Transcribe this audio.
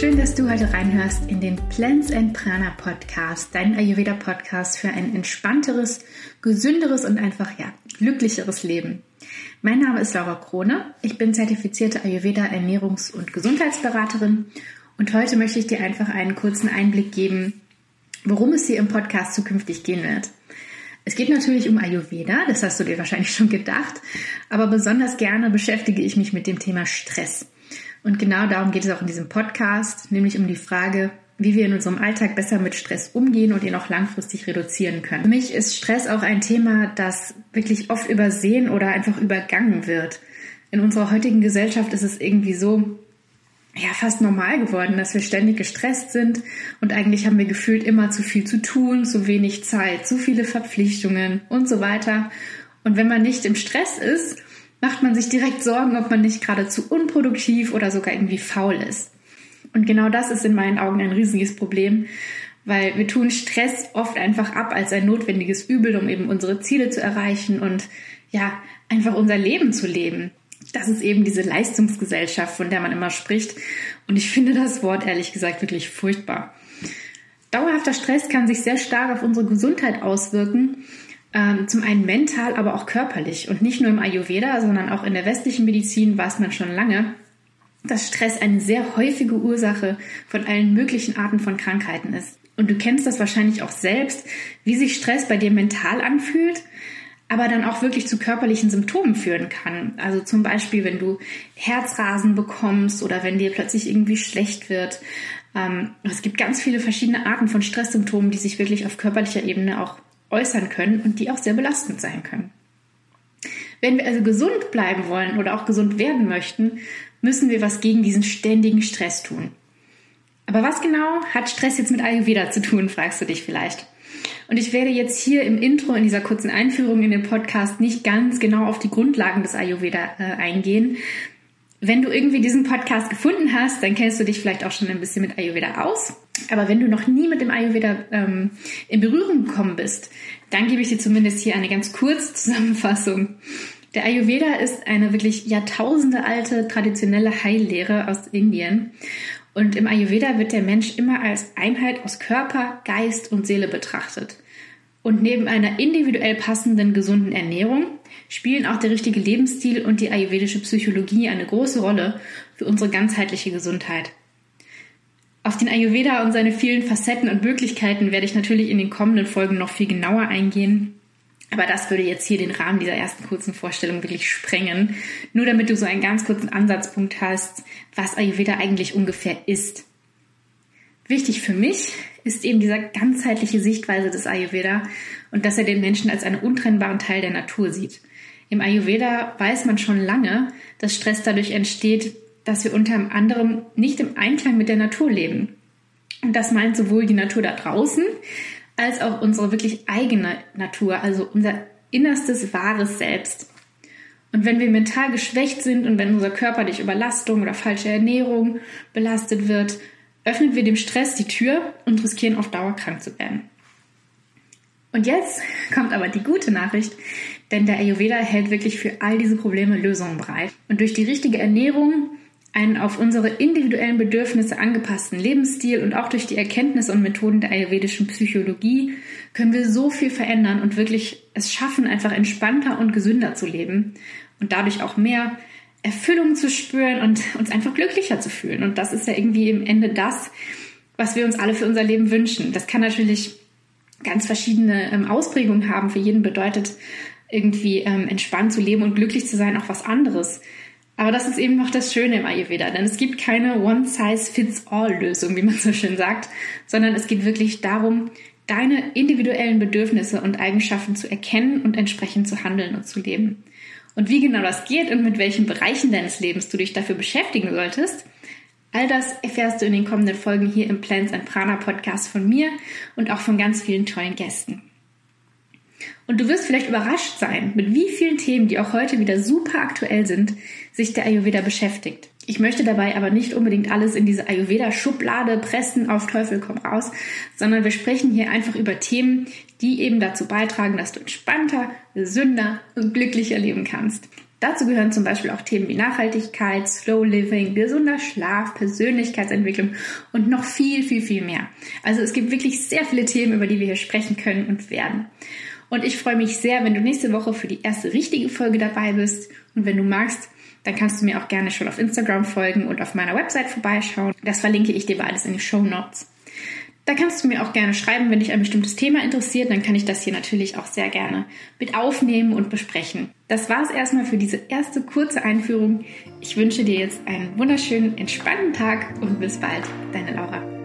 du heute reinhörst in den Plants and Prana Podcast, dein Ayurveda Podcast für ein entspannteres, gesünderes und einfach ja, glücklicheres Leben. Mein Name ist Laura Krone. Ich bin zertifizierte Ayurveda Ernährungs- und Gesundheitsberaterin und heute möchte ich dir einfach einen kurzen Einblick geben, worum es hier im Podcast zukünftig gehen wird. Es geht natürlich um Ayurveda, das hast du dir wahrscheinlich schon gedacht, aber besonders gerne beschäftige ich mich mit dem Thema Stress. Und genau darum geht es auch in diesem Podcast, nämlich um die Frage, wie wir in unserem Alltag besser mit Stress umgehen und ihn auch langfristig reduzieren können. Für mich ist Stress auch ein Thema, das wirklich oft übersehen oder einfach übergangen wird. In unserer heutigen Gesellschaft ist es irgendwie so, ja, fast normal geworden, dass wir ständig gestresst sind und eigentlich haben wir gefühlt immer zu viel zu tun, zu wenig Zeit, zu viele Verpflichtungen und so weiter. Und wenn man nicht im Stress ist, macht man sich direkt Sorgen, ob man nicht gerade zu unproduktiv oder sogar irgendwie faul ist. Und genau das ist in meinen Augen ein riesiges Problem, weil wir tun Stress oft einfach ab als ein notwendiges Übel, um eben unsere Ziele zu erreichen und ja, einfach unser Leben zu leben das ist eben diese Leistungsgesellschaft, von der man immer spricht. Und ich finde das Wort ehrlich gesagt wirklich furchtbar. Dauerhafter Stress kann sich sehr stark auf unsere Gesundheit auswirken. Ähm, zum einen mental, aber auch körperlich. Und nicht nur im Ayurveda, sondern auch in der westlichen Medizin weiß man schon lange, dass Stress eine sehr häufige Ursache von allen möglichen Arten von Krankheiten ist. Und du kennst das wahrscheinlich auch selbst, wie sich Stress bei dir mental anfühlt aber dann auch wirklich zu körperlichen Symptomen führen kann. Also zum Beispiel, wenn du Herzrasen bekommst oder wenn dir plötzlich irgendwie schlecht wird. Ähm, es gibt ganz viele verschiedene Arten von Stresssymptomen, die sich wirklich auf körperlicher Ebene auch äußern können und die auch sehr belastend sein können. Wenn wir also gesund bleiben wollen oder auch gesund werden möchten, müssen wir was gegen diesen ständigen Stress tun. Aber was genau hat Stress jetzt mit Ayurveda zu tun, fragst du dich vielleicht. Und ich werde jetzt hier im Intro, in dieser kurzen Einführung in den Podcast, nicht ganz genau auf die Grundlagen des Ayurveda äh, eingehen. Wenn du irgendwie diesen Podcast gefunden hast, dann kennst du dich vielleicht auch schon ein bisschen mit Ayurveda aus. Aber wenn du noch nie mit dem Ayurveda ähm, in Berührung gekommen bist, dann gebe ich dir zumindest hier eine ganz kurze Zusammenfassung. Der Ayurveda ist eine wirklich Jahrtausende alte traditionelle Heillehre aus Indien und im Ayurveda wird der Mensch immer als Einheit aus Körper, Geist und Seele betrachtet. Und neben einer individuell passenden gesunden Ernährung spielen auch der richtige Lebensstil und die ayurvedische Psychologie eine große Rolle für unsere ganzheitliche Gesundheit. Auf den Ayurveda und seine vielen Facetten und Möglichkeiten werde ich natürlich in den kommenden Folgen noch viel genauer eingehen. Aber das würde jetzt hier den Rahmen dieser ersten kurzen Vorstellung wirklich sprengen. Nur damit du so einen ganz kurzen Ansatzpunkt hast, was Ayurveda eigentlich ungefähr ist. Wichtig für mich ist eben dieser ganzheitliche Sichtweise des Ayurveda und dass er den Menschen als einen untrennbaren Teil der Natur sieht. Im Ayurveda weiß man schon lange, dass Stress dadurch entsteht, dass wir unter anderem nicht im Einklang mit der Natur leben. Und das meint sowohl die Natur da draußen als auch unsere wirklich eigene Natur, also unser innerstes, wahres Selbst. Und wenn wir mental geschwächt sind und wenn unser Körper durch Überlastung oder falsche Ernährung belastet wird, öffnen wir dem Stress die Tür und riskieren auf Dauer krank zu werden. Und jetzt kommt aber die gute Nachricht, denn der Ayurveda hält wirklich für all diese Probleme Lösungen bereit. Und durch die richtige Ernährung, einen auf unsere individuellen Bedürfnisse angepassten Lebensstil und auch durch die Erkenntnisse und Methoden der ayurvedischen Psychologie können wir so viel verändern und wirklich es schaffen, einfach entspannter und gesünder zu leben und dadurch auch mehr Erfüllung zu spüren und uns einfach glücklicher zu fühlen. Und das ist ja irgendwie im Ende das, was wir uns alle für unser Leben wünschen. Das kann natürlich ganz verschiedene ähm, Ausprägungen haben. Für jeden bedeutet irgendwie ähm, entspannt zu leben und glücklich zu sein auch was anderes. Aber das ist eben noch das Schöne im Ayurveda, denn es gibt keine One-Size-Fits-All-Lösung, wie man so schön sagt, sondern es geht wirklich darum, deine individuellen Bedürfnisse und Eigenschaften zu erkennen und entsprechend zu handeln und zu leben. Und wie genau das geht und mit welchen Bereichen deines Lebens du dich dafür beschäftigen solltest, all das erfährst du in den kommenden Folgen hier im Plants and Prana Podcast von mir und auch von ganz vielen tollen Gästen. Und du wirst vielleicht überrascht sein, mit wie vielen Themen, die auch heute wieder super aktuell sind, sich der Ayurveda beschäftigt. Ich möchte dabei aber nicht unbedingt alles in diese Ayurveda-Schublade pressen, auf Teufel komm raus, sondern wir sprechen hier einfach über Themen, die eben dazu beitragen, dass du entspannter, gesünder und glücklicher leben kannst. Dazu gehören zum Beispiel auch Themen wie Nachhaltigkeit, Slow Living, gesunder Schlaf, Persönlichkeitsentwicklung und noch viel, viel, viel mehr. Also es gibt wirklich sehr viele Themen, über die wir hier sprechen können und werden. Und ich freue mich sehr, wenn du nächste Woche für die erste richtige Folge dabei bist. Und wenn du magst, dann kannst du mir auch gerne schon auf Instagram folgen und auf meiner Website vorbeischauen. Das verlinke ich dir beides in die Show Notes. Da kannst du mir auch gerne schreiben, wenn dich ein bestimmtes Thema interessiert. Dann kann ich das hier natürlich auch sehr gerne mit aufnehmen und besprechen. Das war es erstmal für diese erste kurze Einführung. Ich wünsche dir jetzt einen wunderschönen, entspannten Tag und bis bald. Deine Laura.